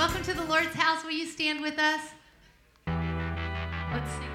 Welcome to the Lord's house. Will you stand with us? Let's sing.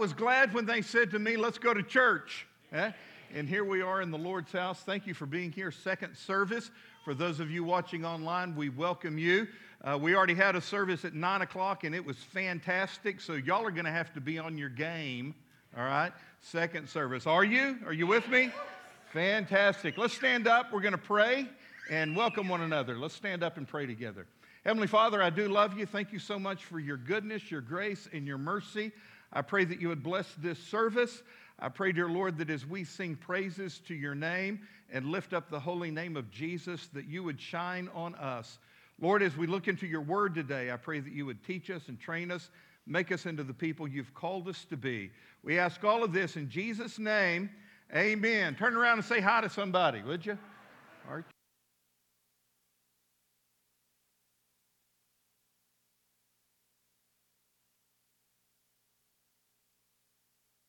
Was glad when they said to me, let's go to church. Eh? And here we are in the Lord's house. Thank you for being here. Second service. For those of you watching online, we welcome you. Uh, we already had a service at 9 o'clock and it was fantastic. So y'all are going to have to be on your game. All right? Second service. Are you? Are you with me? Fantastic. Let's stand up. We're going to pray and welcome one another. Let's stand up and pray together. Heavenly Father, I do love you. Thank you so much for your goodness, your grace, and your mercy. I pray that you would bless this service. I pray, dear Lord, that as we sing praises to your name and lift up the holy name of Jesus, that you would shine on us. Lord, as we look into your word today, I pray that you would teach us and train us, make us into the people you've called us to be. We ask all of this in Jesus' name. Amen. Turn around and say hi to somebody, would you?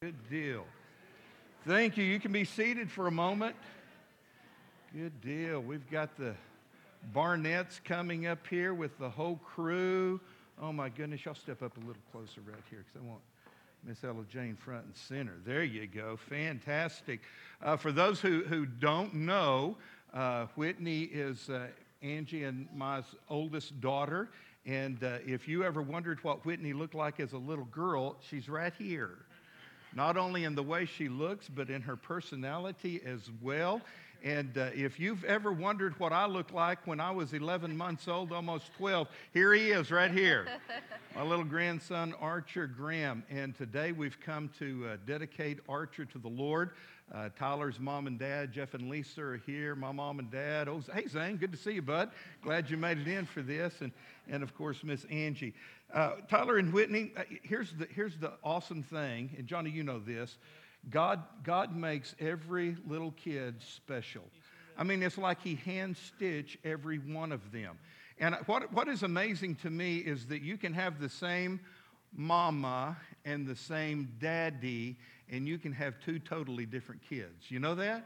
Good deal. Thank you. You can be seated for a moment. Good deal. We've got the Barnetts coming up here with the whole crew. Oh my goodness, y'all step up a little closer right here because I want Miss Ella Jane front and center. There you go. Fantastic. Uh, for those who, who don't know, uh, Whitney is uh, Angie and my oldest daughter. And uh, if you ever wondered what Whitney looked like as a little girl, she's right here not only in the way she looks, but in her personality as well. And uh, if you've ever wondered what I looked like when I was 11 months old, almost 12, here he is right here. My little grandson, Archer Graham. And today we've come to uh, dedicate Archer to the Lord. Uh, Tyler's mom and dad, Jeff and Lisa, are here. My mom and dad. Oh, hey, Zane, good to see you, bud. Glad you made it in for this. And, and of course, Miss Angie. Uh, Tyler and Whitney, uh, here's, the, here's the awesome thing, and Johnny, you know this. God, God makes every little kid special. I mean, it's like He hand stitch every one of them. And what, what is amazing to me is that you can have the same mama and the same daddy, and you can have two totally different kids. You know that?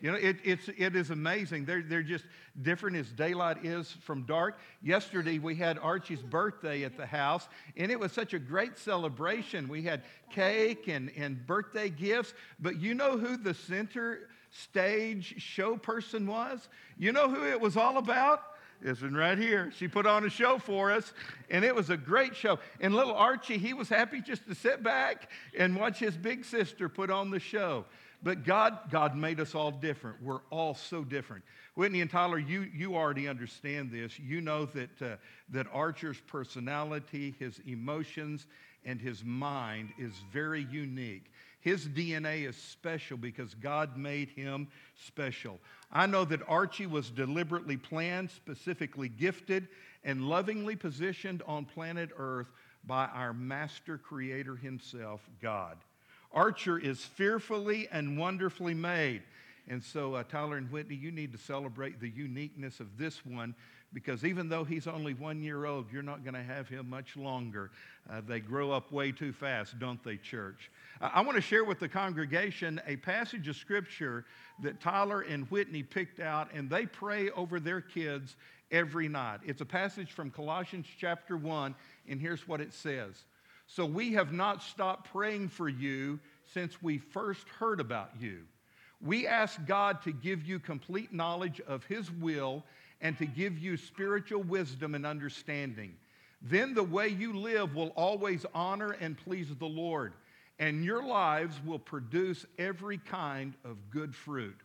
You know, it, it's, it is amazing. They're, they're just different as daylight is from dark. Yesterday, we had Archie's birthday at the house, and it was such a great celebration. We had cake and, and birthday gifts, but you know who the center stage show person was? You know who it was all about? This one right here. She put on a show for us, and it was a great show. And little Archie, he was happy just to sit back and watch his big sister put on the show. But God, God made us all different. We're all so different. Whitney and Tyler, you, you already understand this. You know that, uh, that Archer's personality, his emotions, and his mind is very unique. His DNA is special because God made him special. I know that Archie was deliberately planned, specifically gifted, and lovingly positioned on planet Earth by our master creator himself, God. Archer is fearfully and wonderfully made. And so, uh, Tyler and Whitney, you need to celebrate the uniqueness of this one because even though he's only one year old, you're not going to have him much longer. Uh, they grow up way too fast, don't they, church? Uh, I want to share with the congregation a passage of scripture that Tyler and Whitney picked out, and they pray over their kids every night. It's a passage from Colossians chapter 1, and here's what it says. So we have not stopped praying for you since we first heard about you. We ask God to give you complete knowledge of His will and to give you spiritual wisdom and understanding. Then the way you live will always honor and please the Lord, and your lives will produce every kind of good fruit.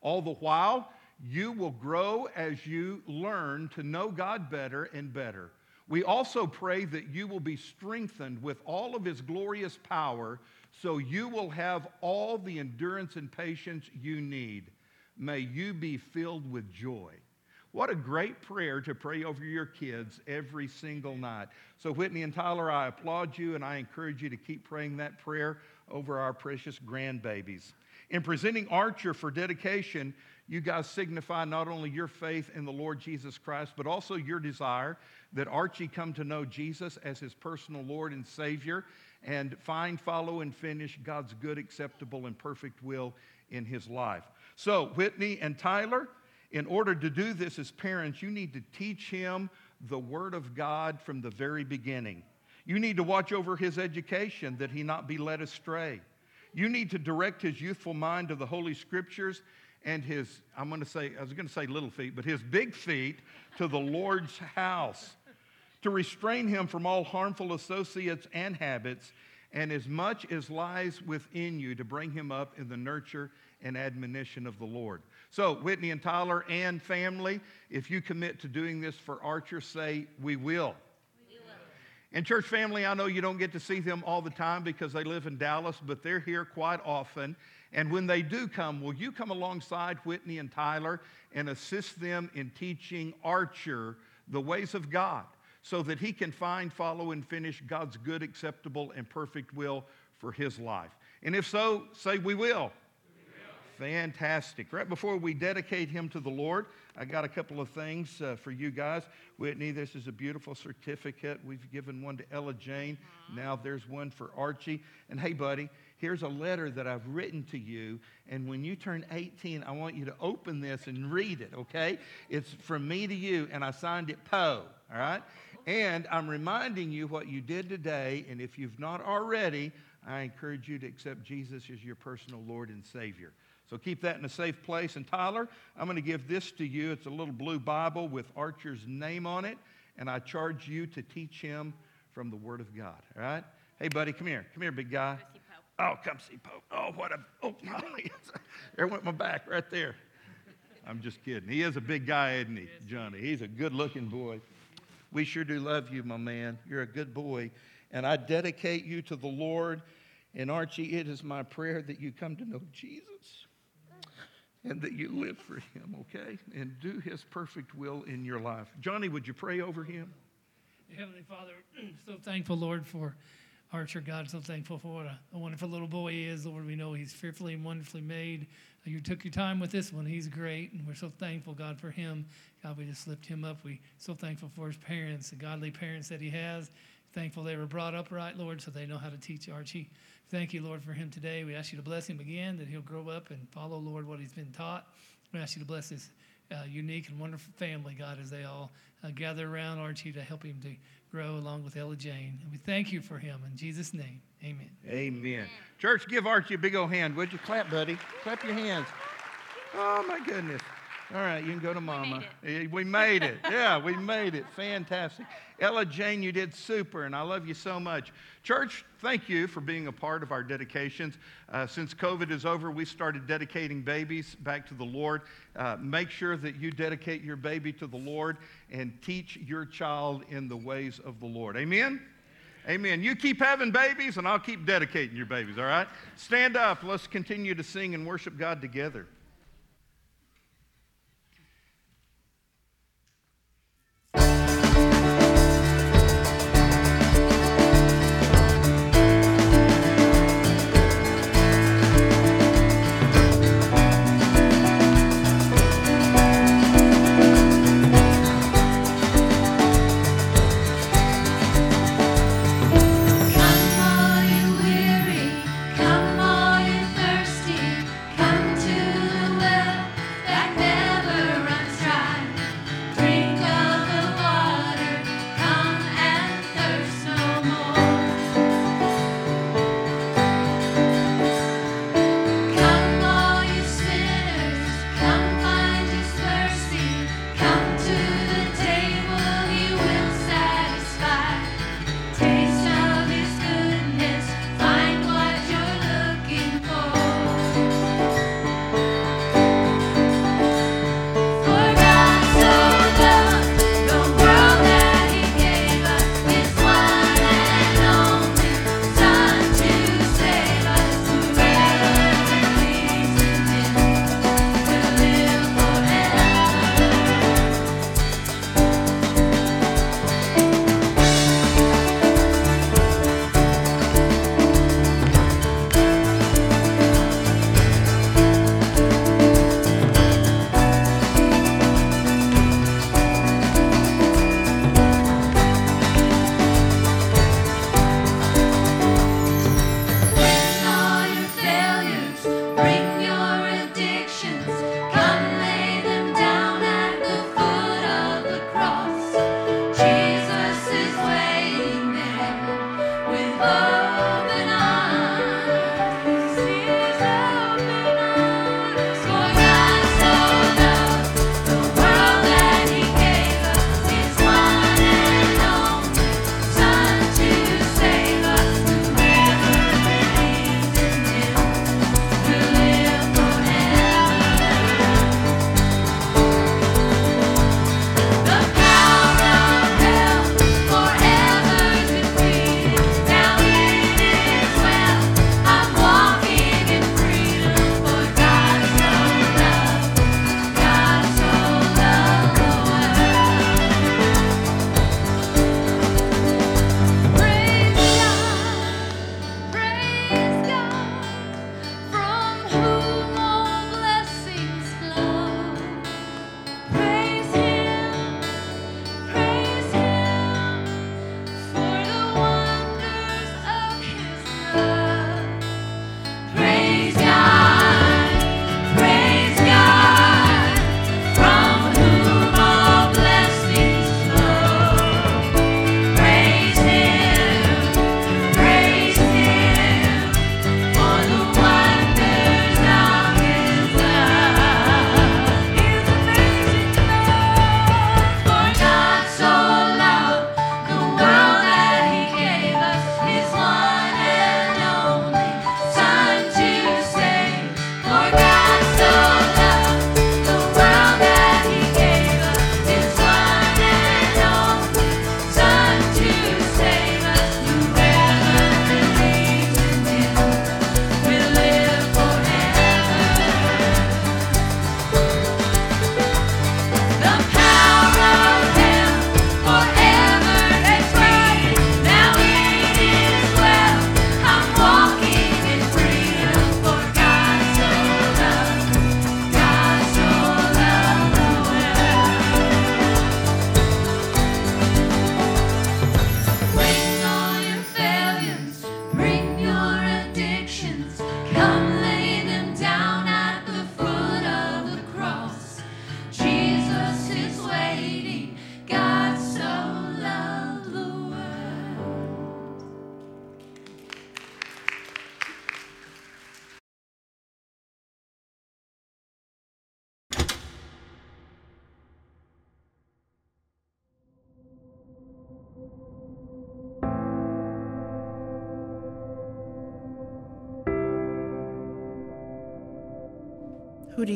All the while, you will grow as you learn to know God better and better. We also pray that you will be strengthened with all of his glorious power so you will have all the endurance and patience you need. May you be filled with joy. What a great prayer to pray over your kids every single night. So, Whitney and Tyler, I applaud you and I encourage you to keep praying that prayer over our precious grandbabies. In presenting Archer for dedication, you guys signify not only your faith in the Lord Jesus Christ, but also your desire that Archie come to know Jesus as his personal Lord and Savior and find, follow, and finish God's good, acceptable, and perfect will in his life. So, Whitney and Tyler, in order to do this as parents, you need to teach him the Word of God from the very beginning. You need to watch over his education that he not be led astray. You need to direct his youthful mind to the Holy Scriptures and his, I'm going to say, I was going to say little feet, but his big feet to the Lord's house, to restrain him from all harmful associates and habits, and as much as lies within you to bring him up in the nurture and admonition of the Lord. So, Whitney and Tyler and family, if you commit to doing this for Archer, say, We will. And church family, I know you don't get to see them all the time because they live in Dallas, but they're here quite often. And when they do come, will you come alongside Whitney and Tyler and assist them in teaching Archer the ways of God so that he can find, follow, and finish God's good, acceptable, and perfect will for his life? And if so, say, We will. Fantastic. Right before we dedicate him to the Lord, I got a couple of things uh, for you guys. Whitney, this is a beautiful certificate. We've given one to Ella Jane. Now there's one for Archie. And hey, buddy, here's a letter that I've written to you. And when you turn 18, I want you to open this and read it, okay? It's from me to you, and I signed it Poe, all right? And I'm reminding you what you did today. And if you've not already, I encourage you to accept Jesus as your personal Lord and Savior. So keep that in a safe place. And Tyler, I'm going to give this to you. It's a little blue Bible with Archer's name on it, and I charge you to teach him from the Word of God. All right? Hey, buddy, come here. Come here, big guy. Oh, come see Pope. Oh, what a. Oh, my. there went my back right there. I'm just kidding. He is a big guy, isn't he, Johnny? He's a good looking boy. We sure do love you, my man. You're a good boy. And I dedicate you to the Lord. And Archie, it is my prayer that you come to know Jesus and that you live for him, okay? And do his perfect will in your life. Johnny, would you pray over him? Heavenly Father, so thankful, Lord, for Archer, God. So thankful for what a, a wonderful little boy he is. Lord, we know he's fearfully and wonderfully made. You took your time with this one. He's great, and we're so thankful, God, for him. God, we just lift him up. We so thankful for his parents, the godly parents that he has. Thankful they were brought up right, Lord, so they know how to teach Archie. Thank you, Lord, for him today. We ask you to bless him again, that he'll grow up and follow, Lord, what he's been taught. We ask you to bless his uh, unique and wonderful family, God, as they all uh, gather around Archie to help him to along with Ella Jane. And we thank you for him. In Jesus' name, amen. Amen. Church, give Archie a big old hand, would you? Clap, buddy. Clap your hands. Oh, my goodness. All right, you can go to mama. Eh, We made it. Yeah, we made it. Fantastic. Ella Jane, you did super, and I love you so much. Church, thank you for being a part of our dedications. Uh, since COVID is over, we started dedicating babies back to the Lord. Uh, make sure that you dedicate your baby to the Lord and teach your child in the ways of the Lord. Amen? Amen. You keep having babies, and I'll keep dedicating your babies, all right? Stand up. Let's continue to sing and worship God together.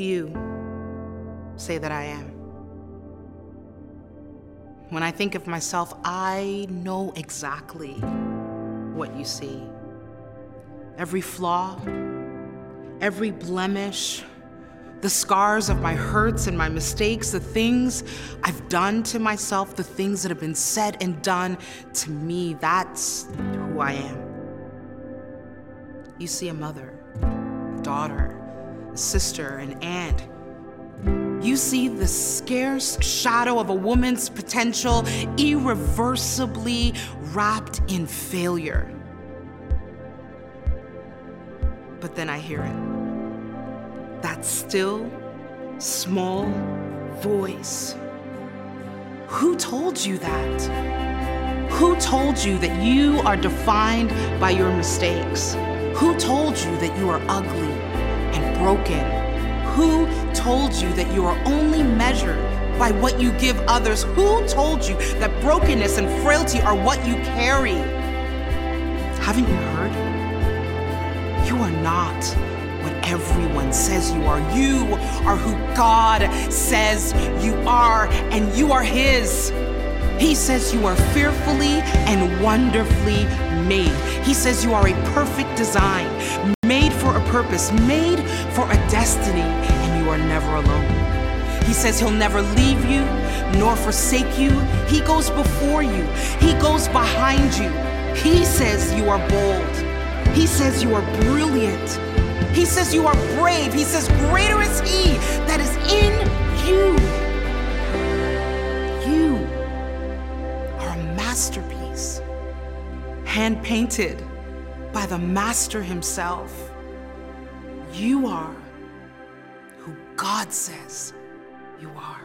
You say that I am? When I think of myself, I know exactly what you see. Every flaw, every blemish, the scars of my hurts and my mistakes, the things I've done to myself, the things that have been said and done to me, that's who I am. You see a mother, a daughter, sister, an aunt. You see the scarce shadow of a woman's potential irreversibly wrapped in failure. But then I hear it. That still, small voice. Who told you that? Who told you that you are defined by your mistakes? Who told you that you are ugly broken? Who told you that you are only measured by what you give others? Who told you that brokenness and frailty are what you carry? Haven't you heard? You are not what everyone says you are. You are who God says you are, and you are His. He says you are fearfully and wonderfully made. He says you are a perfect design, a purpose, made for a destiny, and you are never alone. He says he'll never leave you nor forsake you. He goes before you, he goes behind you. He says you are bold. He says you are brilliant. He says you are brave. He says, Greater is He that is in you. You are a masterpiece, hand painted by the Master Himself. You are who God says you are.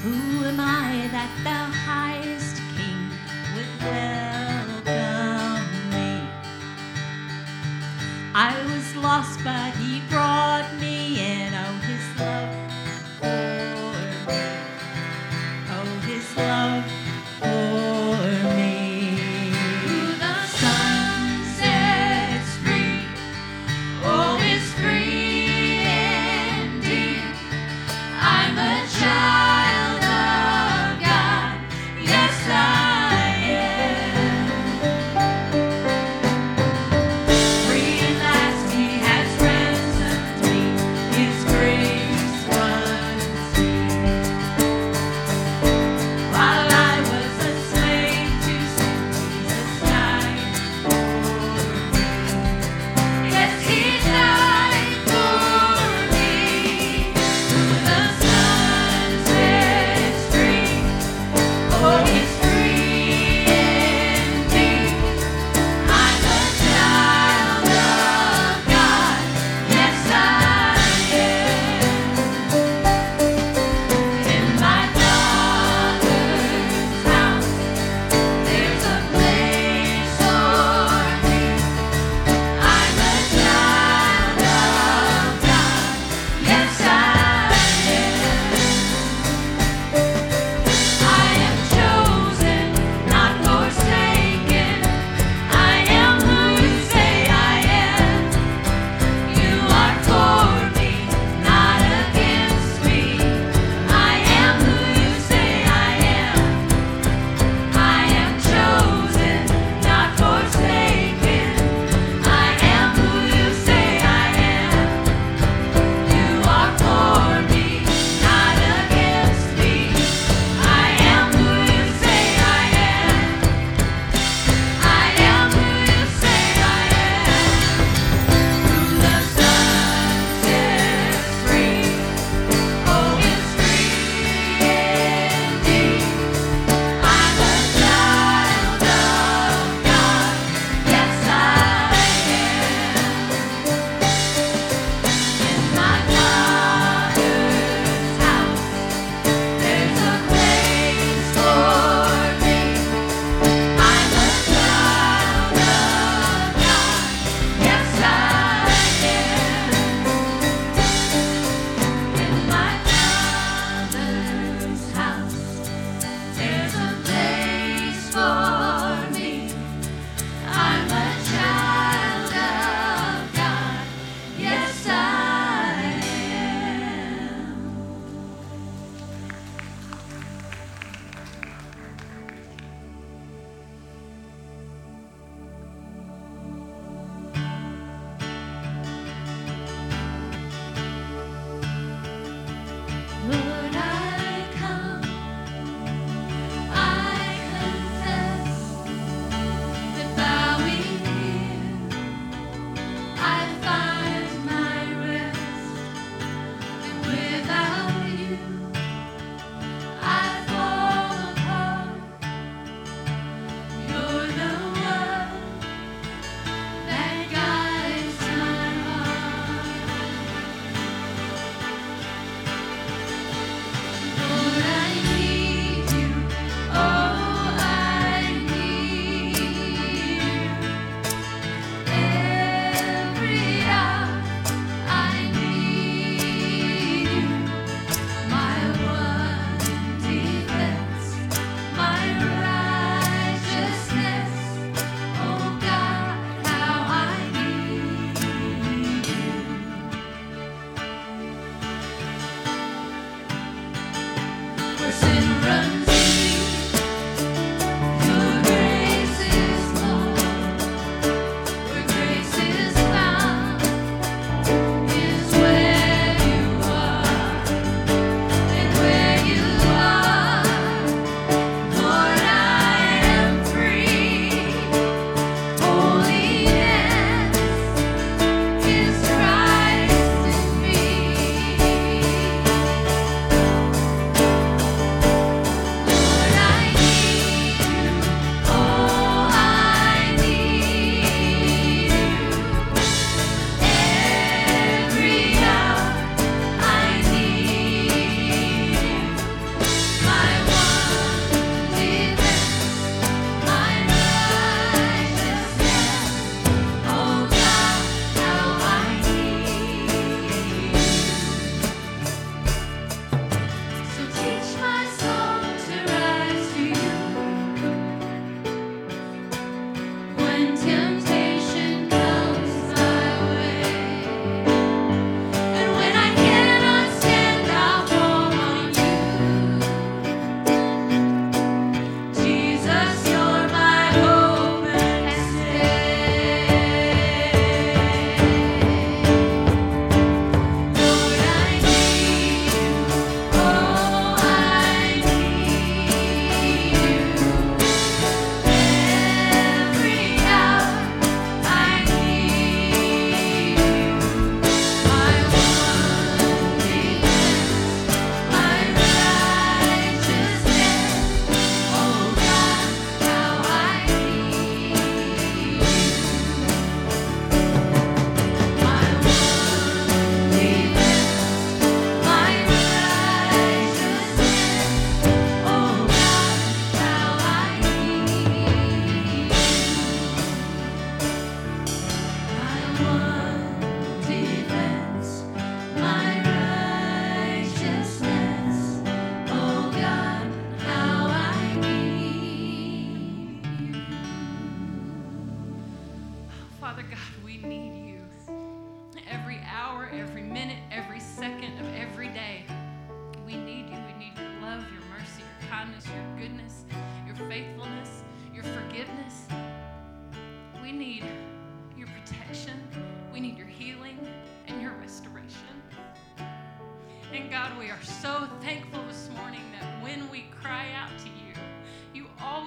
Who am I that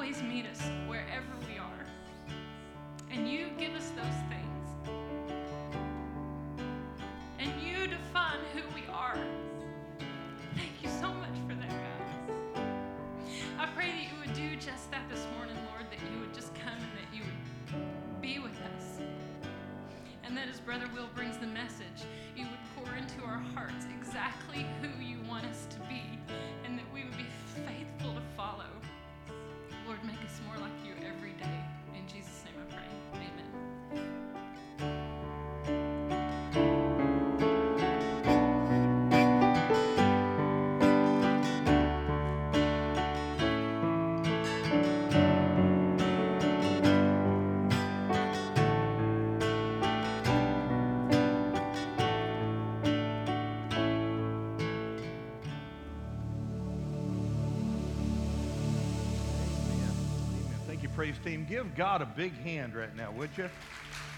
please meet us wherever praise team. Give God a big hand right now, would you?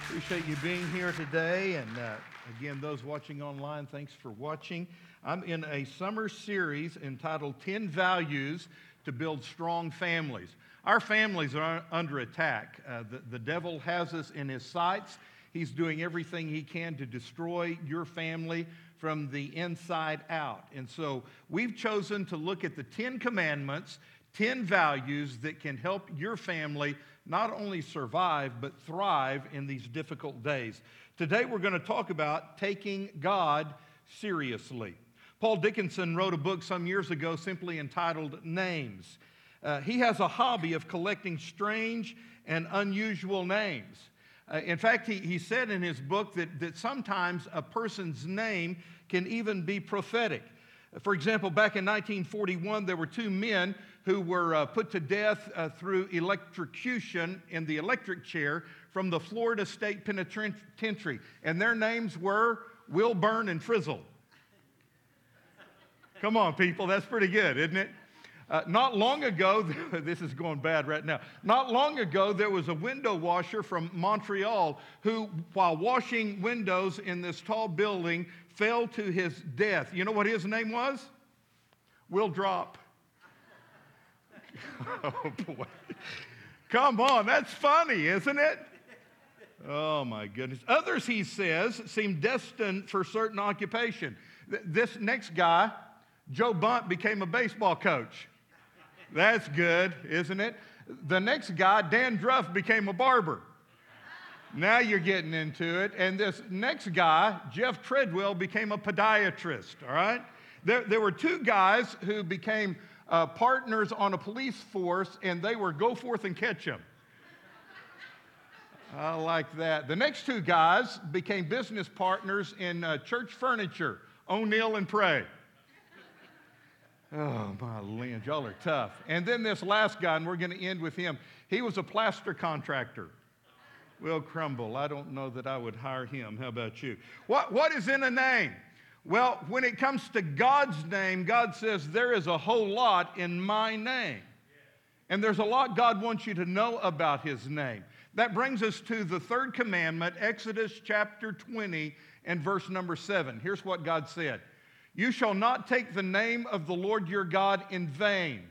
Appreciate you being here today. And uh, again, those watching online, thanks for watching. I'm in a summer series entitled 10 Values to Build Strong Families. Our families are under attack. Uh, the, the devil has us in his sights. He's doing everything he can to destroy your family from the inside out. And so we've chosen to look at the 10 commandments 10 values that can help your family not only survive, but thrive in these difficult days. Today, we're going to talk about taking God seriously. Paul Dickinson wrote a book some years ago simply entitled Names. Uh, he has a hobby of collecting strange and unusual names. Uh, in fact, he, he said in his book that, that sometimes a person's name can even be prophetic. For example, back in 1941, there were two men who were uh, put to death uh, through electrocution in the electric chair from the Florida State Penitentiary. And their names were Will Burn and Frizzle. Come on, people, that's pretty good, isn't it? Uh, not long ago, this is going bad right now. Not long ago, there was a window washer from Montreal who, while washing windows in this tall building, fell to his death. You know what his name was? Will Drop. oh, boy. Come on, that's funny, isn't it? Oh, my goodness. Others, he says, seem destined for certain occupation. This next guy, Joe Bunt, became a baseball coach. That's good, isn't it? The next guy, Dan Druff, became a barber. Now you're getting into it. And this next guy, Jeff Treadwell, became a podiatrist, all right? There, there were two guys who became uh, partners on a police force, and they were go forth and catch them. I like that. The next two guys became business partners in uh, church furniture, O'Neill and Pray. Oh, my land, y'all are tough. And then this last guy, and we're going to end with him. He was a plaster contractor. Will Crumble, I don't know that I would hire him. How about you? What, what is in a name? Well, when it comes to God's name, God says, There is a whole lot in my name. And there's a lot God wants you to know about his name. That brings us to the third commandment, Exodus chapter 20 and verse number 7. Here's what God said You shall not take the name of the Lord your God in vain,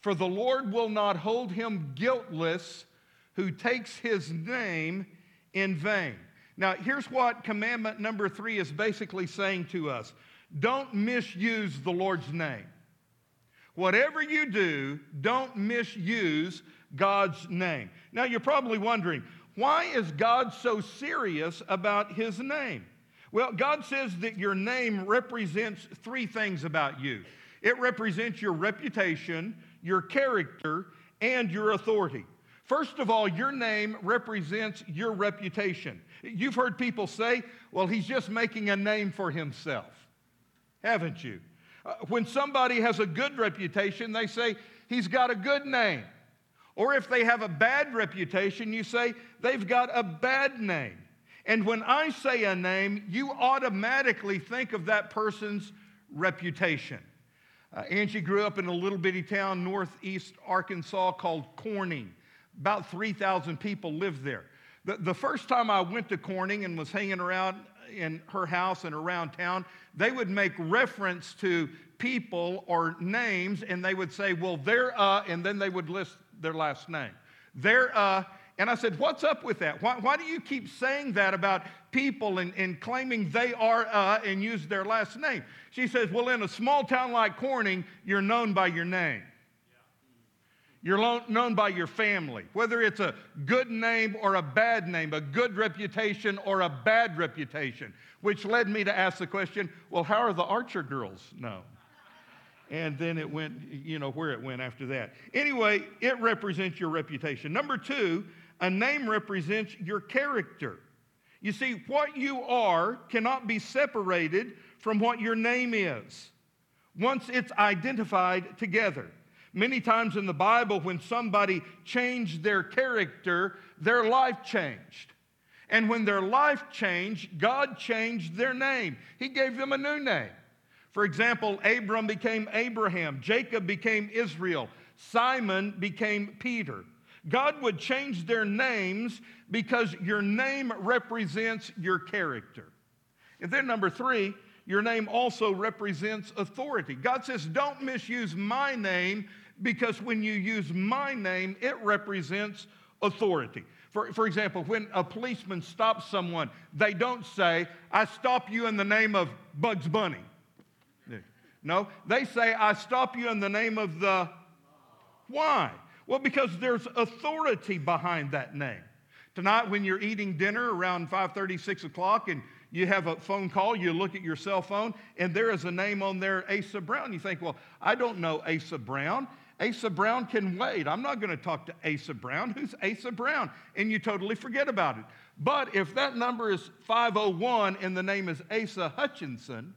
for the Lord will not hold him guiltless who takes his name in vain. Now, here's what commandment number three is basically saying to us don't misuse the Lord's name. Whatever you do, don't misuse God's name. Now, you're probably wondering, why is God so serious about his name? Well, God says that your name represents three things about you it represents your reputation, your character, and your authority. First of all, your name represents your reputation. You've heard people say, well, he's just making a name for himself, haven't you? Uh, when somebody has a good reputation, they say he's got a good name. Or if they have a bad reputation, you say they've got a bad name. And when I say a name, you automatically think of that person's reputation. Uh, Angie grew up in a little bitty town northeast Arkansas called Corning. About 3,000 people lived there. The, the first time I went to Corning and was hanging around in her house and around town, they would make reference to people or names and they would say, well, they're uh, and then they would list their last name. They're uh, and I said, What's up with that? Why, why do you keep saying that about people and, and claiming they are uh, and use their last name? She says, Well, in a small town like Corning, you're known by your name. You're known by your family, whether it's a good name or a bad name, a good reputation or a bad reputation, which led me to ask the question well, how are the Archer girls known? And then it went, you know, where it went after that. Anyway, it represents your reputation. Number two, a name represents your character. You see, what you are cannot be separated from what your name is once it's identified together. Many times in the Bible, when somebody changed their character, their life changed. And when their life changed, God changed their name. He gave them a new name. For example, Abram became Abraham, Jacob became Israel, Simon became Peter. God would change their names because your name represents your character. And then, number three, your name also represents authority. God says, Don't misuse my name because when you use my name, it represents authority. For, for example, when a policeman stops someone, they don't say, I stop you in the name of Bugs Bunny. No, they say, I stop you in the name of the. Why? Well, because there's authority behind that name. Tonight, when you're eating dinner around 5:30, 6 o'clock, and you have a phone call, you look at your cell phone, and there is a name on there, Asa Brown. You think, well, I don't know Asa Brown. Asa Brown can wait. I'm not going to talk to Asa Brown. Who's Asa Brown? And you totally forget about it. But if that number is 501 and the name is Asa Hutchinson,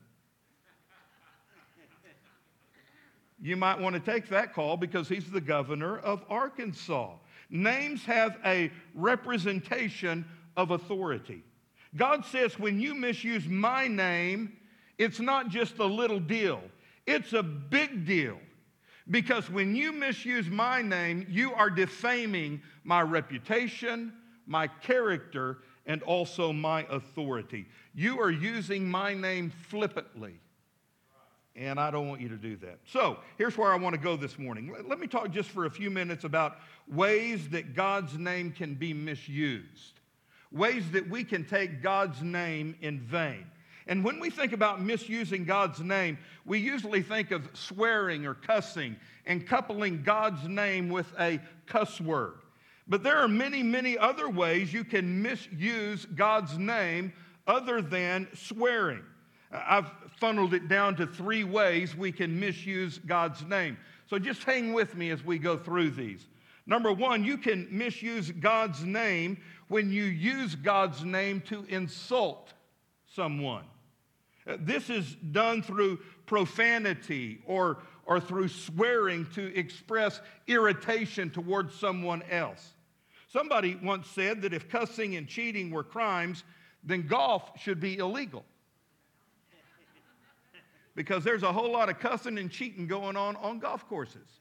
you might want to take that call because he's the governor of Arkansas. Names have a representation of authority. God says, when you misuse my name, it's not just a little deal, it's a big deal Because when you misuse my name, you are defaming my reputation, my character, and also my authority. You are using my name flippantly. And I don't want you to do that. So here's where I want to go this morning. Let me talk just for a few minutes about ways that God's name can be misused, ways that we can take God's name in vain. And when we think about misusing God's name, we usually think of swearing or cussing and coupling God's name with a cuss word. But there are many, many other ways you can misuse God's name other than swearing. I've funneled it down to three ways we can misuse God's name. So just hang with me as we go through these. Number one, you can misuse God's name when you use God's name to insult someone. This is done through profanity or, or through swearing to express irritation towards someone else. Somebody once said that if cussing and cheating were crimes, then golf should be illegal because there's a whole lot of cussing and cheating going on on golf courses.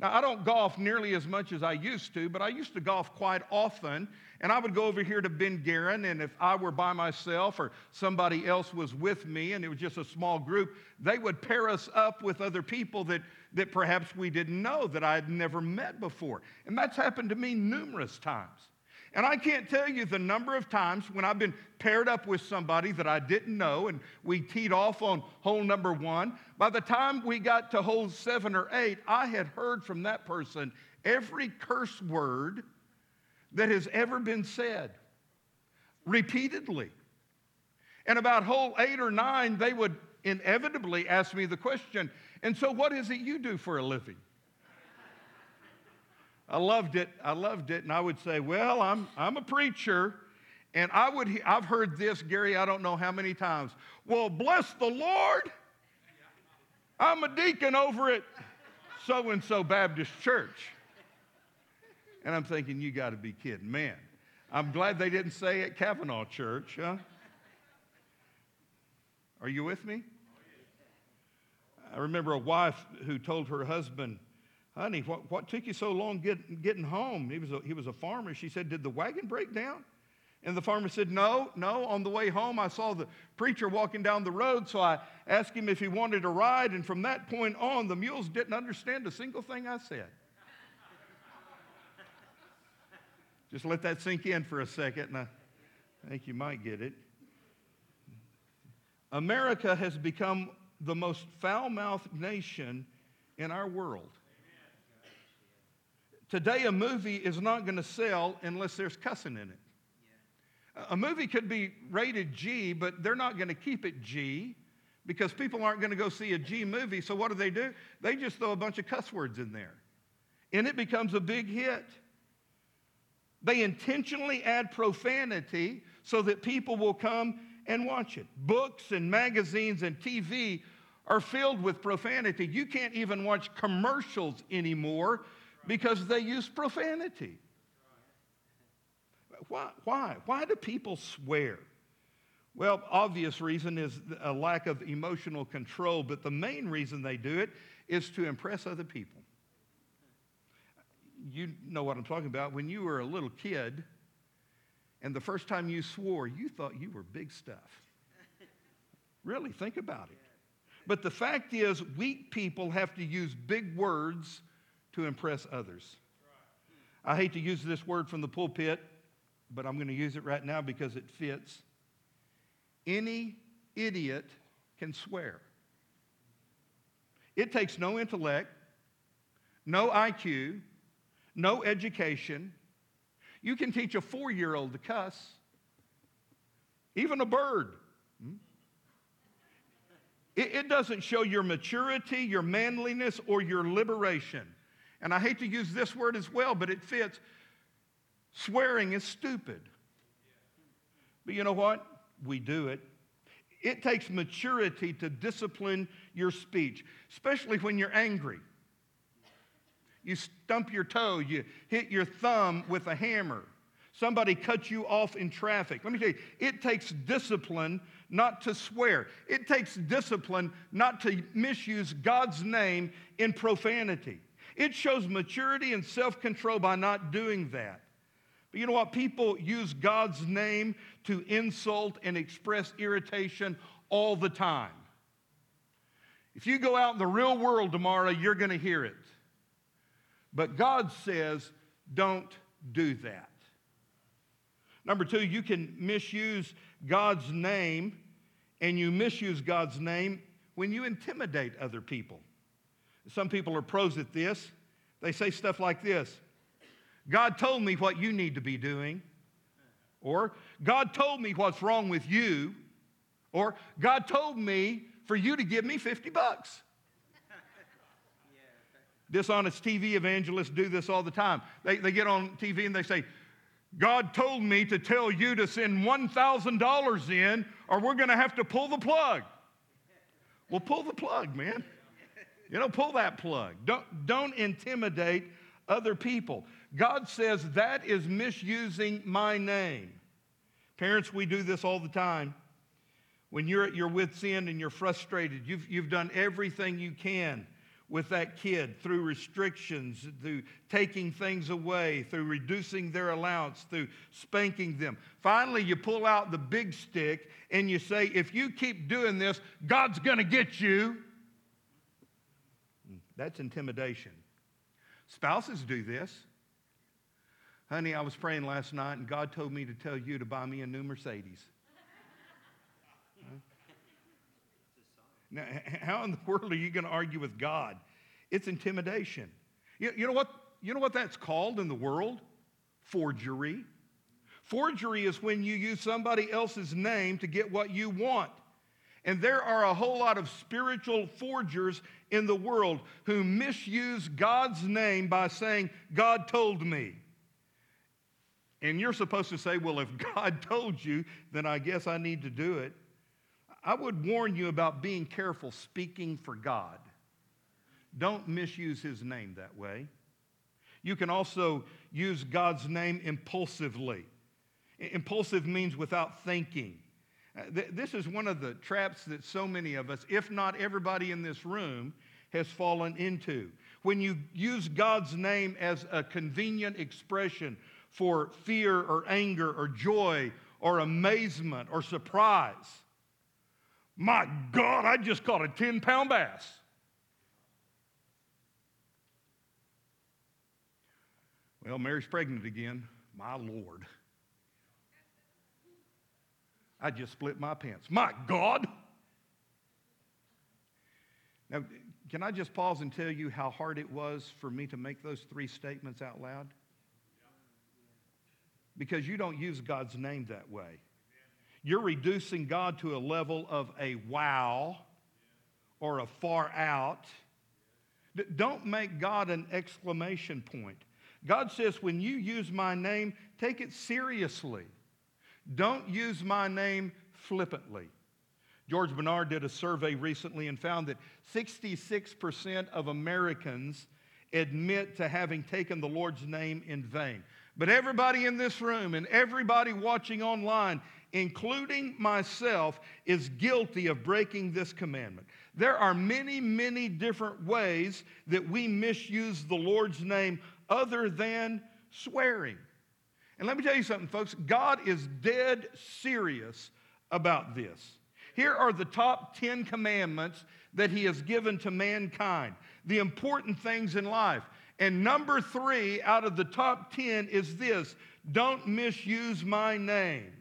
Now, I don't golf nearly as much as I used to, but I used to golf quite often. And I would go over here to Ben Geren, and if I were by myself or somebody else was with me, and it was just a small group, they would pair us up with other people that, that perhaps we didn't know, that I had never met before. And that's happened to me numerous times. And I can't tell you the number of times when I've been paired up with somebody that I didn't know and we teed off on hole number one. By the time we got to hole seven or eight, I had heard from that person every curse word that has ever been said repeatedly. And about hole eight or nine, they would inevitably ask me the question, and so what is it you do for a living? I loved it. I loved it. And I would say, Well, I'm, I'm a preacher. And I would, I've heard this, Gary, I don't know how many times. Well, bless the Lord. I'm a deacon over at so and so Baptist Church. And I'm thinking, you got to be kidding. Man, I'm glad they didn't say at Kavanaugh Church, huh? Are you with me? I remember a wife who told her husband, honey, what, what took you so long get, getting home? He was, a, he was a farmer. She said, did the wagon break down? And the farmer said, No, no. On the way home, I saw the preacher walking down the road, so I asked him if he wanted a ride. And from that point on, the mules didn't understand a single thing I said. Just let that sink in for a second, and I think you might get it. America has become the most foul mouthed nation in our world. Today, a movie is not going to sell unless there's cussing in it. A movie could be rated G, but they're not going to keep it G because people aren't going to go see a G movie. So, what do they do? They just throw a bunch of cuss words in there, and it becomes a big hit. They intentionally add profanity so that people will come and watch it. Books and magazines and TV are filled with profanity. You can't even watch commercials anymore because they use profanity. Why? Why? Why do people swear? Well, obvious reason is a lack of emotional control, but the main reason they do it is to impress other people. You know what I'm talking about. When you were a little kid and the first time you swore, you thought you were big stuff. Really, think about it. But the fact is, weak people have to use big words to impress others. I hate to use this word from the pulpit, but I'm going to use it right now because it fits. Any idiot can swear. It takes no intellect, no IQ, no education. You can teach a four year old to cuss, even a bird. It doesn't show your maturity, your manliness, or your liberation. And I hate to use this word as well, but it fits. Swearing is stupid. But you know what? We do it. It takes maturity to discipline your speech, especially when you're angry. You stump your toe, you hit your thumb with a hammer. Somebody cuts you off in traffic. Let me tell you, it takes discipline not to swear. It takes discipline not to misuse God's name in profanity. It shows maturity and self control by not doing that. But you know what? People use God's name to insult and express irritation all the time. If you go out in the real world tomorrow, you're going to hear it. But God says, don't do that. Number two, you can misuse God's name, and you misuse God's name when you intimidate other people. Some people are pros at this. They say stuff like this God told me what you need to be doing. Or, God told me what's wrong with you. Or, God told me for you to give me 50 bucks. Dishonest TV evangelists do this all the time. They, they get on TV and they say, God told me to tell you to send $1,000 in, or we're going to have to pull the plug. Well, pull the plug, man. You know, pull that plug. Don't, don't intimidate other people. God says that is misusing my name. Parents, we do this all the time. When you're at your wits' end and you're frustrated, you've, you've done everything you can with that kid through restrictions, through taking things away, through reducing their allowance, through spanking them. Finally, you pull out the big stick and you say, If you keep doing this, God's going to get you. That's intimidation. Spouses do this. Honey, I was praying last night and God told me to tell you to buy me a new Mercedes. Now, how in the world are you going to argue with God? It's intimidation. You, you, know what, you know what that's called in the world? Forgery. Forgery is when you use somebody else's name to get what you want. And there are a whole lot of spiritual forgers in the world who misuse God's name by saying, God told me. And you're supposed to say, well, if God told you, then I guess I need to do it. I would warn you about being careful speaking for God. Don't misuse his name that way. You can also use God's name impulsively. Impulsive means without thinking. Uh, this is one of the traps that so many of us, if not everybody in this room, has fallen into. When you use God's name as a convenient expression for fear or anger or joy or amazement or surprise, my God, I just caught a 10 pound bass. Well, Mary's pregnant again. My Lord. I just split my pants. My God. Now, can I just pause and tell you how hard it was for me to make those three statements out loud? Because you don't use God's name that way. You're reducing God to a level of a wow or a far out. Don't make God an exclamation point. God says, when you use my name, take it seriously. Don't use my name flippantly. George Barna did a survey recently and found that 66% of Americans admit to having taken the Lord's name in vain. But everybody in this room and everybody watching online including myself, is guilty of breaking this commandment. There are many, many different ways that we misuse the Lord's name other than swearing. And let me tell you something, folks God is dead serious about this. Here are the top 10 commandments that He has given to mankind, the important things in life. And number three out of the top 10 is this don't misuse my name.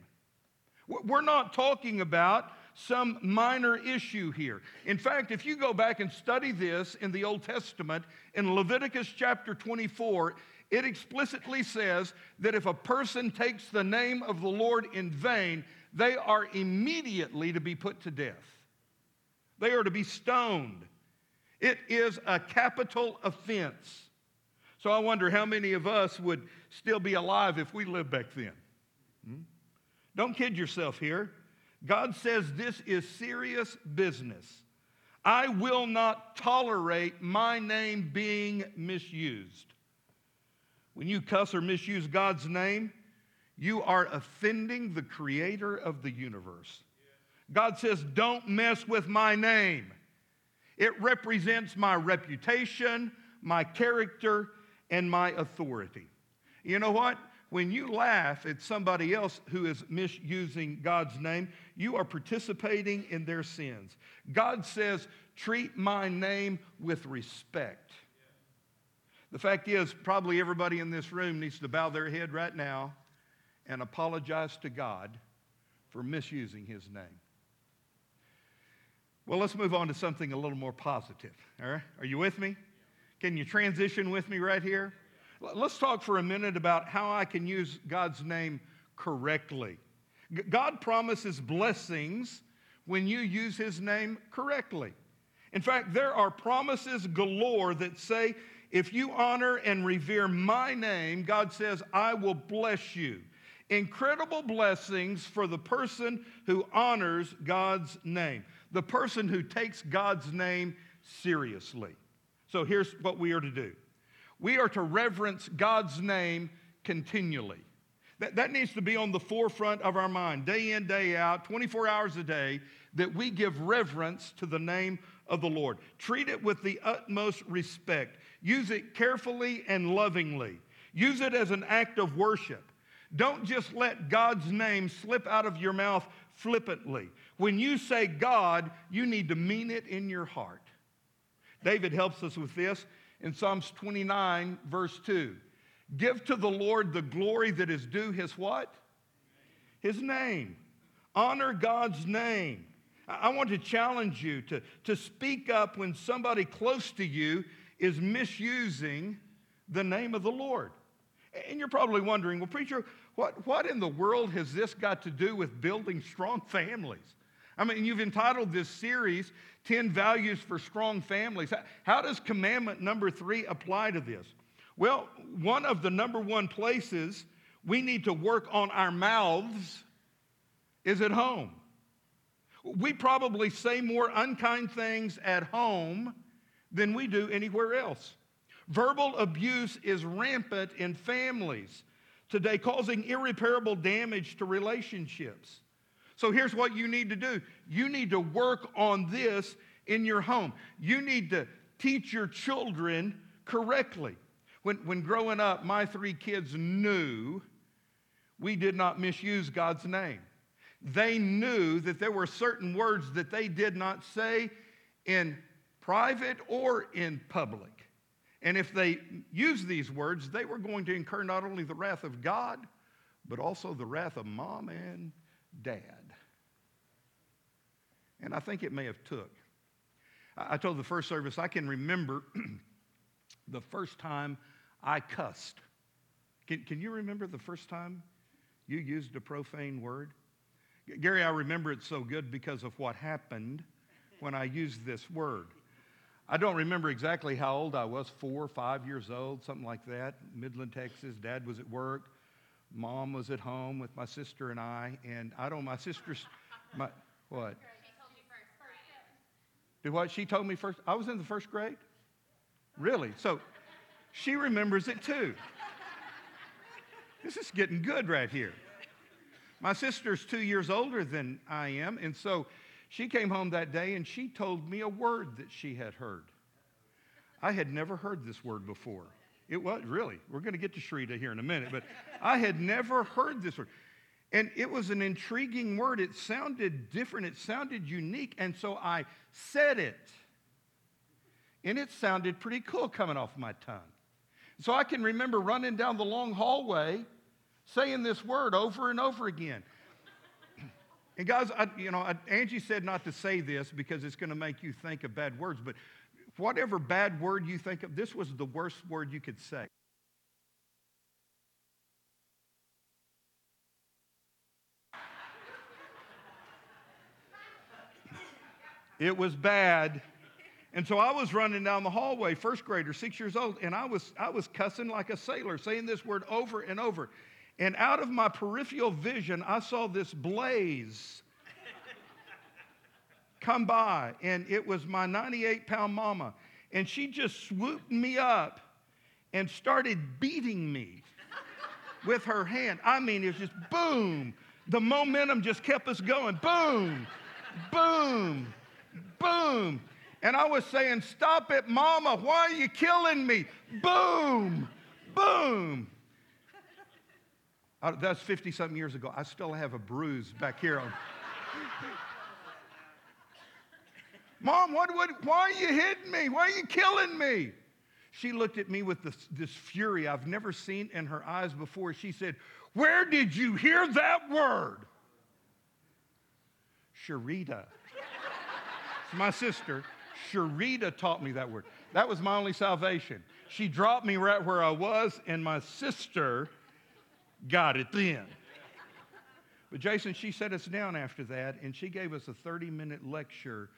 We're not talking about some minor issue here. In fact, if you go back and study this in the Old Testament, in Leviticus chapter 24, it explicitly says that if a person takes the name of the Lord in vain, they are immediately to be put to death. They are to be stoned. It is a capital offense. So I wonder how many of us would still be alive if we lived back then. Hmm? Don't kid yourself here. God says this is serious business. I will not tolerate my name being misused. When you cuss or misuse God's name, you are offending the creator of the universe. God says, Don't mess with my name. It represents my reputation, my character, and my authority. You know what? When you laugh at somebody else who is misusing God's name, you are participating in their sins. God says, treat my name with respect. The fact is, probably everybody in this room needs to bow their head right now and apologize to God for misusing his name. Well, let's move on to something a little more positive. All right? Are you with me? Can you transition with me right here? Let's talk for a minute about how I can use God's name correctly. God promises blessings when you use his name correctly. In fact, there are promises galore that say, if you honor and revere my name, God says, I will bless you. Incredible blessings for the person who honors God's name, the person who takes God's name seriously. So here's what we are to do we are to reverence God's name continually. That, that needs to be on the forefront of our mind, day in, day out, 24 hours a day, that we give reverence to the name of the Lord. Treat it with the utmost respect. Use it carefully and lovingly. Use it as an act of worship. Don't just let God's name slip out of your mouth flippantly. When you say God, you need to mean it in your heart. David helps us with this in Psalms 29, verse 2. Give to the Lord the glory that is due his what? His name. Honor God's name. I want to challenge you to, to speak up when somebody close to you is misusing the name of the Lord. And you're probably wondering, well, preacher, what, what in the world has this got to do with building strong families? I mean, you've entitled this series 10 Values for Strong Families. How does commandment number three apply to this? Well, one of the number one places we need to work on our mouths is at home. We probably say more unkind things at home than we do anywhere else. Verbal abuse is rampant in families today, causing irreparable damage to relationships. So here's what you need to do you need to work on this in your home. You need to teach your children correctly. When, when growing up, my three kids knew we did not misuse God's name they knew that there were certain words that they did not say in private or in public. And if they used these words, they were going to incur not only the wrath of God, but also the wrath of mom and dad. And I think it may have took. I told the first service I can remember the first time I cussed. Can, can you remember the first time you used a profane word? Gary, I remember it so good because of what happened when I used this word. I don't remember exactly how old I was, four or five years old, something like that. Midland, Texas. Dad was at work. Mom was at home with my sister and I. And I don't, my sister's, my, what? Do what? She told me first. I was in the first grade? Really? So she remembers it too. This is getting good right here. My sister's two years older than I am, and so she came home that day and she told me a word that she had heard. I had never heard this word before. It was really, we're going to get to Sharita here in a minute, but I had never heard this word. And it was an intriguing word. It sounded different, it sounded unique. And so I said it. And it sounded pretty cool coming off my tongue. So I can remember running down the long hallway saying this word over and over again. And guys, I, you know, I, Angie said not to say this because it's going to make you think of bad words, but whatever bad word you think of, this was the worst word you could say. It was bad. And so I was running down the hallway, first grader, six years old, and I was, I was cussing like a sailor, saying this word over and over. And out of my peripheral vision, I saw this blaze come by, and it was my 98 pound mama. And she just swooped me up and started beating me with her hand. I mean, it was just boom. The momentum just kept us going. Boom, boom, boom. And I was saying, Stop it, Mama. Why are you killing me? Boom, boom. Uh, that's 50 something years ago. I still have a bruise back here on. Mom, what, why are you hitting me? Why are you killing me? She looked at me with this, this fury I've never seen in her eyes before. She said, Where did you hear that word? Sharita. it's my sister. Sharita taught me that word. That was my only salvation. She dropped me right where I was, and my sister got it then. But Jason, she set us down after that, and she gave us a 30 minute lecture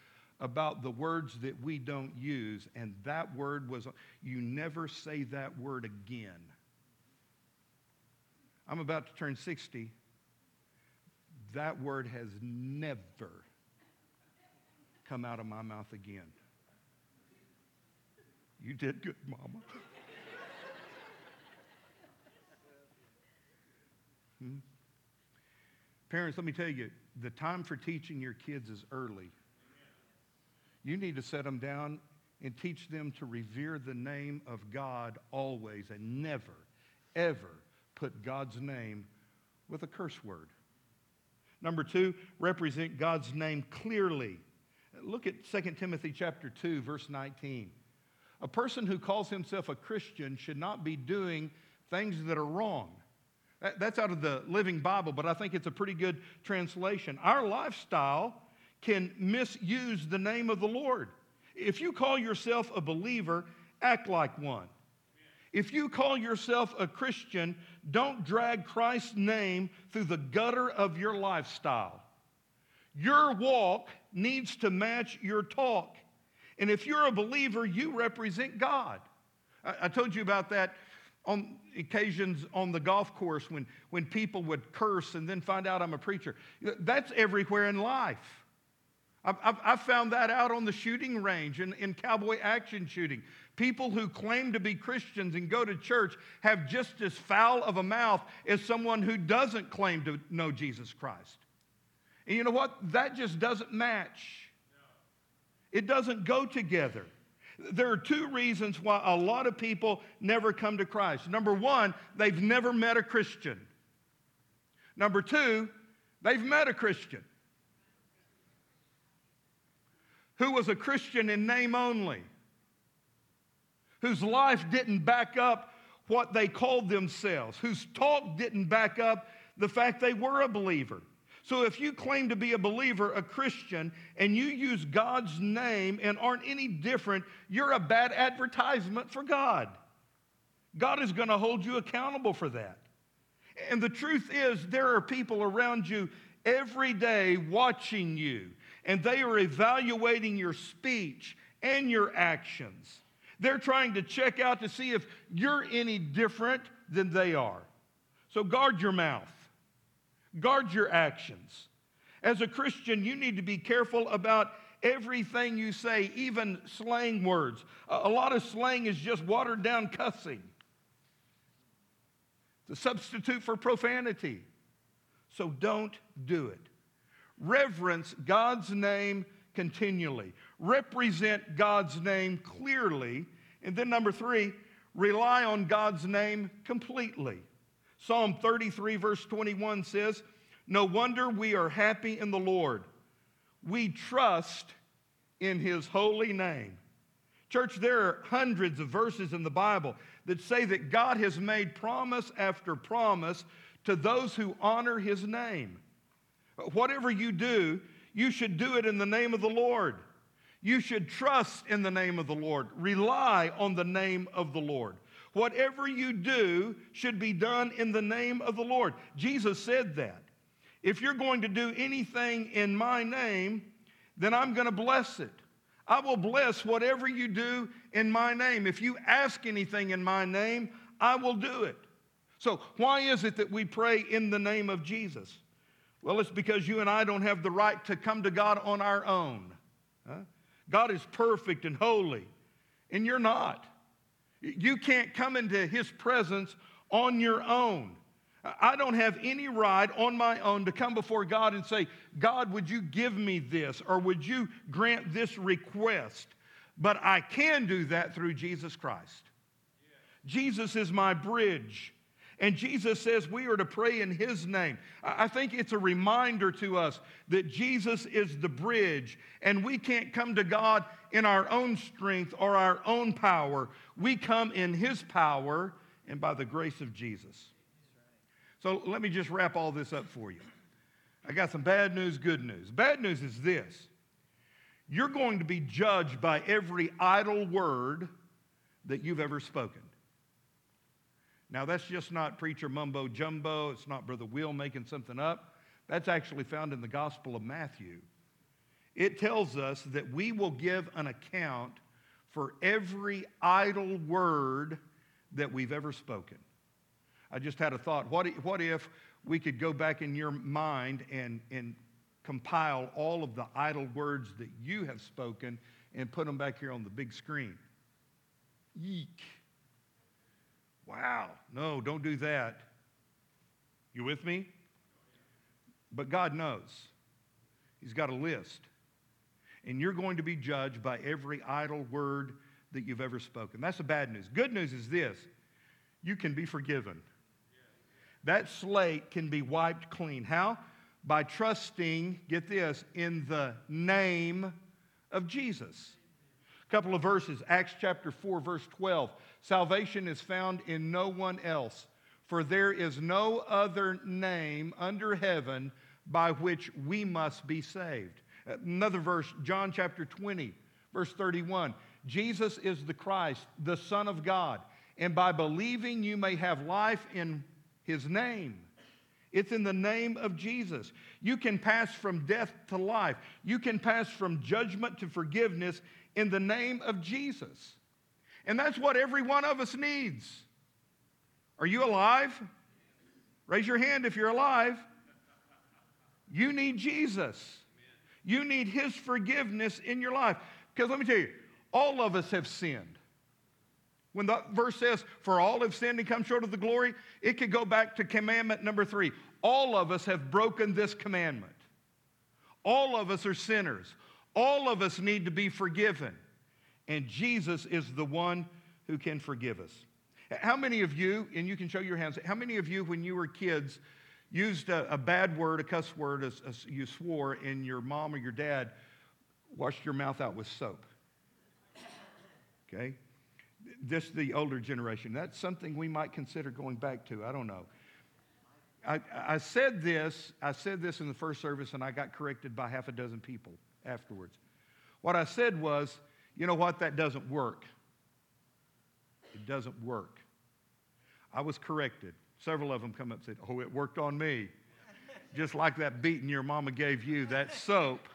about the words that we don't use. And that word was, you never say that word again. I'm about to turn 60. That word has never come out of my mouth again. You did good, Mama. Hmm? Parents, let me tell you, the time for teaching your kids is early. You need to set them down and teach them to revere the name of God always and never, ever put God's name with a curse word. Number two, represent God's name clearly. Look at 2 Timothy chapter 2, verse 19. A person who calls himself a Christian should not be doing things that are wrong. That's out of the Living Bible, but I think it's a pretty good translation. Our lifestyle can misuse the name of the Lord. If you call yourself a believer, act like one. If you call yourself a Christian, don't drag Christ's name through the gutter of your lifestyle. Your walk needs to match your talk. And if you're a believer, you represent God. I, I told you about that on occasions on the golf course when, when people would curse and then find out I'm a preacher. That's everywhere in life. I've, I've, found that out on the shooting range and in, in cowboy action shooting. People who claim to be Christians and go to church have just as foul of a mouth as someone who doesn't claim to know Jesus Christ. And you know what? That just doesn't match. It doesn't go together. There are two reasons why a lot of people never come to Christ. Number one, they've never met a Christian. Number two, they've met a Christian who was a Christian in name only, whose life didn't back up what they called themselves, whose talk didn't back up the fact they were a believer. So if you claim to be a believer, a Christian, and you use God's name and aren't any different, you're a bad advertisement for God. God is going to hold you accountable for that. And the truth is, there are people around you every day watching you and they are evaluating your speech and your actions. They're trying to check out to see if you're any different than they are. So guard your mouth, guard your actions. As a Christian, you need to be careful about everything you say, even slang words. A lot of slang is just watered down cussing, it's a substitute for profanity. So don't do it. Reverence God's name continually. Represent God's name clearly. And then, number three, rely on God's name completely. Psalm 33, verse 21 says, No wonder we are happy in the Lord. We trust in his holy name. Church, there are hundreds of verses in the Bible that say that God has made promise after promise to those who honor his name. Whatever you do, you should do it in the name of the Lord. You should trust in the name of the Lord, rely on the name of the Lord. Whatever you do should be done in the name of the Lord. Jesus said that. If you're going to do anything in my name, then I'm going to bless it. I will bless whatever you do in my name. If you ask anything in my name, I will do it. So, why is it that we pray in the name of Jesus? Well, it's because you and I don't have the right to come to God on our own. Huh? God is perfect and holy, and you're not. You can't come into His presence on your own. I don't have any right on my own to come before God and say, God, would you give me this or would you grant this request? But I can do that through Jesus Christ. Jesus is my bridge. And Jesus says we are to pray in His name. I think it's a reminder to us that Jesus is the bridge, and we can't come to God in our own strength or our own power. We come in His power and by the grace of Jesus. So let me just wrap all this up for you. I got some bad news, good news. Bad news is this you're going to be judged by every idle word that you've ever spoken. Now, that's just not preacher mumbo jumbo. It's not Brother Will making something up. That's actually found in the Gospel of Matthew. It tells us that we will give an account for every idle word that we've ever spoken. I just had a thought. What if, what if we could go back in your mind and, and compile all of the idle words that you have spoken and put them back here on the big screen? Yeek. Wow. No, don't do that. You with me? But God knows. He's got a list. And you're going to be judged by every idle word that you've ever spoken. That's the bad news. Good news is this you can be forgiven. That slate can be wiped clean. How? By trusting, get this, in the name of Jesus. A couple of verses, Acts chapter 4, verse 12. Salvation is found in no one else, for there is no other name under heaven by which we must be saved. Another verse, John chapter 20, verse 31. Jesus is the Christ, the Son of God, and by believing you may have life in his name. It's in the name of Jesus. You can pass from death to life. You can pass from judgment to forgiveness in the name of Jesus. And that's what every one of us needs. Are you alive? Raise your hand if you're alive. You need Jesus. You need his forgiveness in your life. Because let me tell you, all of us have sinned. When the verse says, For all have sinned and come short of the glory, it could go back to commandment number three. All of us have broken this commandment. All of us are sinners. All of us need to be forgiven. And Jesus is the one who can forgive us. How many of you, and you can show your hands, how many of you, when you were kids, used a, a bad word, a cuss word, as, as you swore, and your mom or your dad washed your mouth out with soap? Okay? this the older generation. That's something we might consider going back to. I don't know. I, I said this, I said this in the first service, and I got corrected by half a dozen people afterwards. What I said was, you know what, that doesn't work. It doesn't work. I was corrected. Several of them come up and said, Oh, it worked on me. Just like that beating your mama gave you, that soap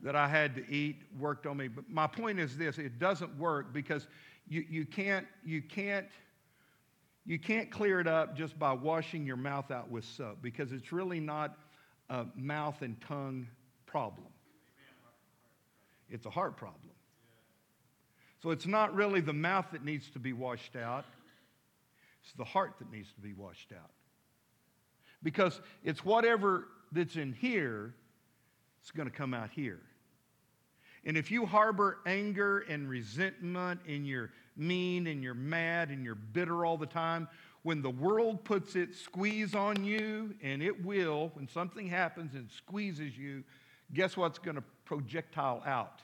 that I had to eat worked on me. But my point is this it doesn't work because you, you, can't, you, can't, you can't clear it up just by washing your mouth out with soap because it's really not a mouth and tongue problem. It's a heart problem. So it's not really the mouth that needs to be washed out, it's the heart that needs to be washed out. Because it's whatever that's in here, it's going to come out here. And if you harbor anger and resentment and you're mean and you're mad and you're bitter all the time, when the world puts its squeeze on you, and it will, when something happens and squeezes you, guess what's going to projectile out?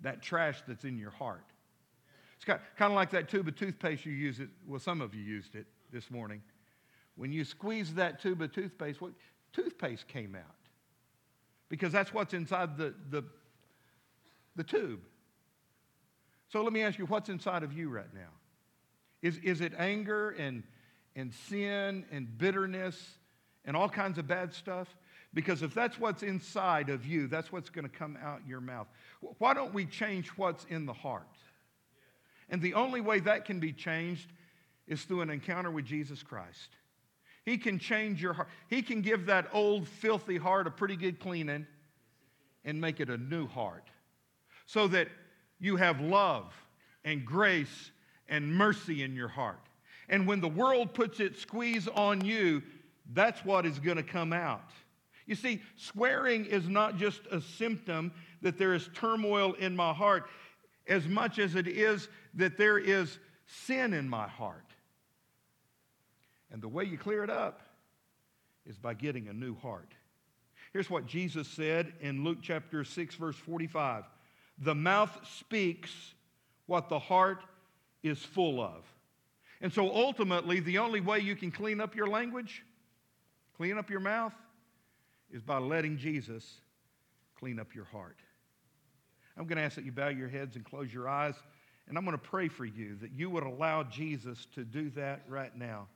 That trash that's in your heart. It's kind of like that tube of toothpaste you use it. Well, some of you used it this morning. When you squeeze that tube of toothpaste, what toothpaste came out because that's what's inside the, the, the tube. So let me ask you, what's inside of you right now? Is, is it anger and, and sin and bitterness and all kinds of bad stuff? Because if that's what's inside of you, that's what's going to come out your mouth. Why don't we change what's in the heart? And the only way that can be changed is through an encounter with Jesus Christ. He can change your heart. He can give that old, filthy heart a pretty good cleaning and make it a new heart so that you have love and grace and mercy in your heart. And when the world puts its squeeze on you, that's what is going to come out. You see, swearing is not just a symptom that there is turmoil in my heart, as much as it is that there is sin in my heart. And the way you clear it up is by getting a new heart. Here's what Jesus said in Luke chapter 6, verse 45 The mouth speaks what the heart is full of. And so ultimately, the only way you can clean up your language, clean up your mouth, is by letting Jesus clean up your heart. I'm going to ask that you bow your heads and close your eyes, and I'm going to pray for you that you would allow Jesus to do that right now.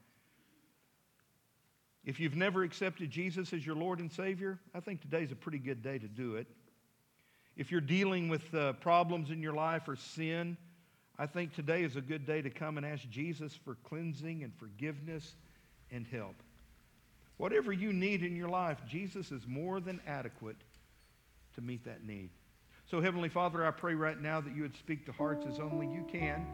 If you've never accepted Jesus as your Lord and Savior, I think today's a pretty good day to do it. If you're dealing with uh, problems in your life or sin, I think today is a good day to come and ask Jesus for cleansing and forgiveness and help. Whatever you need in your life, Jesus is more than adequate to meet that need. So, Heavenly Father, I pray right now that you would speak to hearts as only you can.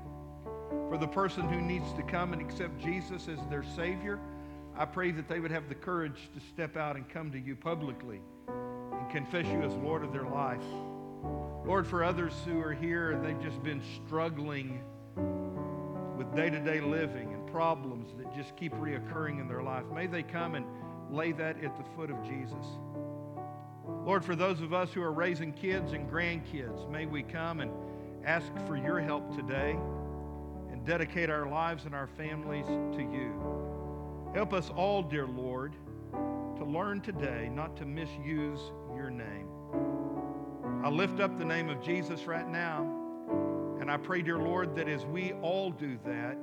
For the person who needs to come and accept Jesus as their Savior, I pray that they would have the courage to step out and come to you publicly and confess you as Lord of their life. Lord, for others who are here and they've just been struggling with day to day living and problems that just keep reoccurring in their life, may they come and lay that at the foot of Jesus. Lord, for those of us who are raising kids and grandkids, may we come and ask for your help today and dedicate our lives and our families to you. Help us all, dear Lord, to learn today not to misuse your name. I lift up the name of Jesus right now, and I pray, dear Lord, that as we all do that,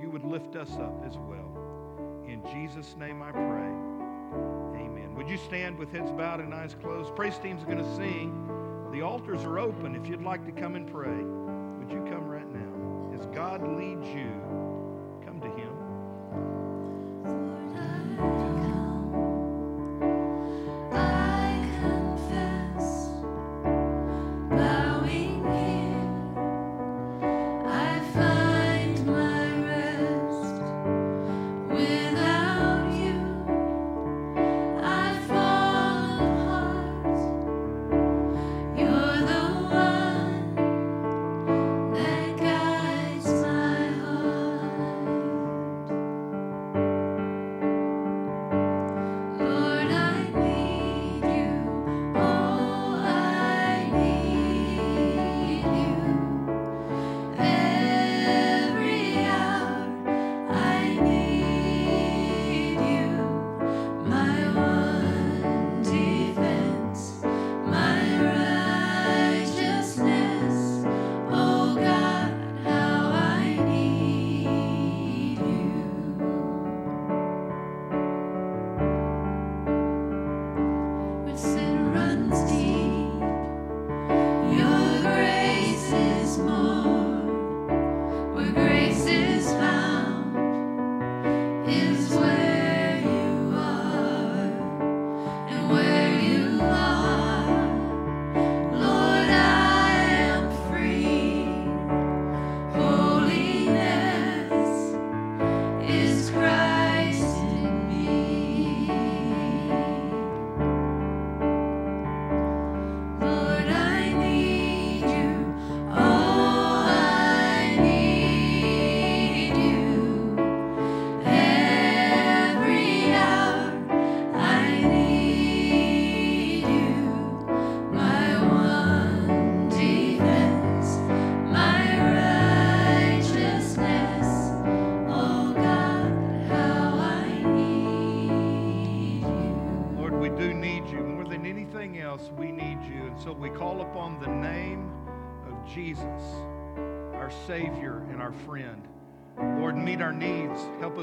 you would lift us up as well. In Jesus' name I pray. Would you stand with heads bowed and eyes closed? Praise team's going to sing. The altars are open. If you'd like to come and pray, would you come right now? As God leads you,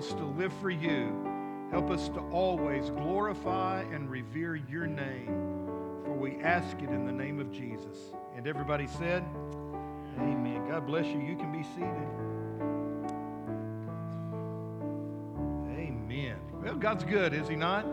us to live for you. Help us to always glorify and revere your name. For we ask it in the name of Jesus. And everybody said, Amen. God bless you. You can be seated. Amen. Well, God's good, is He not?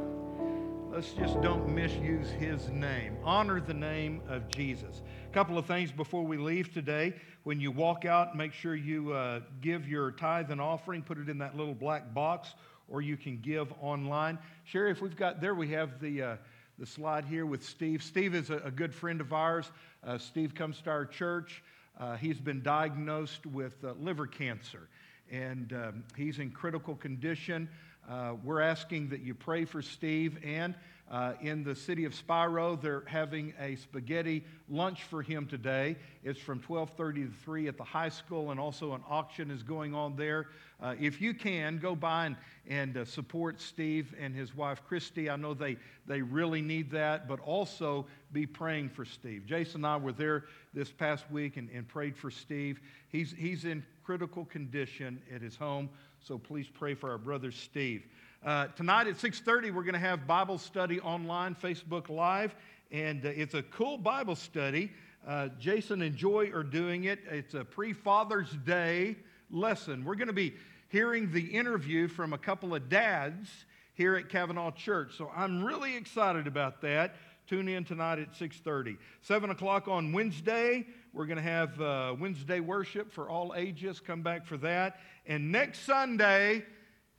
let's just don't misuse his name. Honor the name of Jesus. A couple of things before we leave today. When you walk out, make sure you uh, give your tithe and offering, put it in that little black box, or you can give online. Sherry, if we've got there, we have the. Uh, the slide here with Steve. Steve is a, a good friend of ours. Uh, Steve comes to our church. Uh, he's been diagnosed with uh, liver cancer, and um, he's in critical condition. Uh, we're asking that you pray for Steve. And uh, in the city of Spiro, they're having a spaghetti lunch for him today. It's from 12:30 to 3 at the high school, and also an auction is going on there. Uh, if you can, go by and, and uh, support Steve and his wife Christy. I know they, they really need that, but also be praying for Steve. Jason and I were there this past week and, and prayed for Steve. He's, he's in critical condition at his home, so please pray for our brother Steve. Uh, tonight at 6.30, we're going to have Bible study online, Facebook Live, and uh, it's a cool Bible study. Uh, Jason and Joy are doing it. It's a pre-Father's Day lesson. We're going to be hearing the interview from a couple of dads here at Cavanaugh Church. So I'm really excited about that. Tune in tonight at 6:30. 7 o'clock on Wednesday, we're going to have uh, Wednesday worship for all ages. Come back for that. And next Sunday,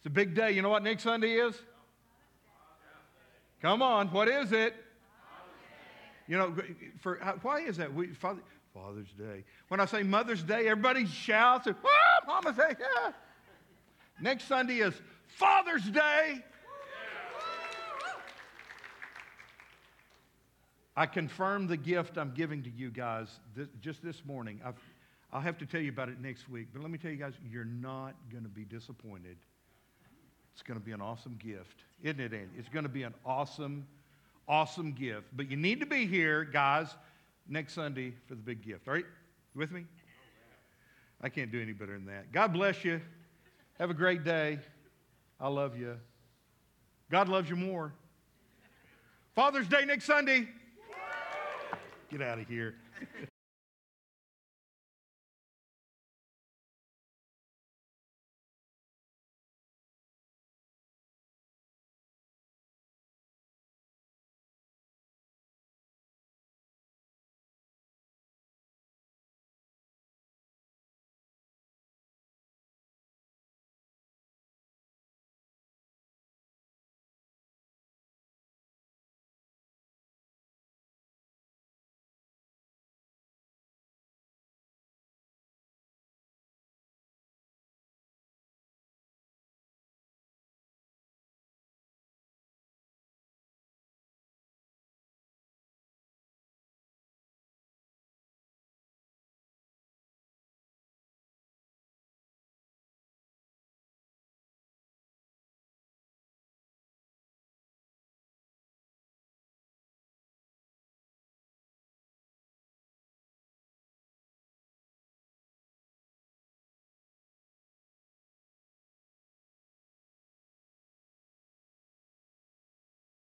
it's a big day. You know what next Sunday is? Come on, what is it? You know, for why is that? We, Father, Father's Day. When I say Mother's Day, everybody shouts, and, ah, Mama's Day, yeah. Next Sunday is Father's Day. I confirm the gift I'm giving to you guys th- just this morning. I've, I'll have to tell you about it next week, but let me tell you guys, you're not going to be disappointed. It's going to be an awesome gift, isn't it, Andy? It's going to be an awesome, awesome gift. But you need to be here, guys, next Sunday for the big gift. All right? You with me? I can't do any better than that. God bless you. Have a great day. I love you. God loves you more. Father's Day next Sunday. Get out of here.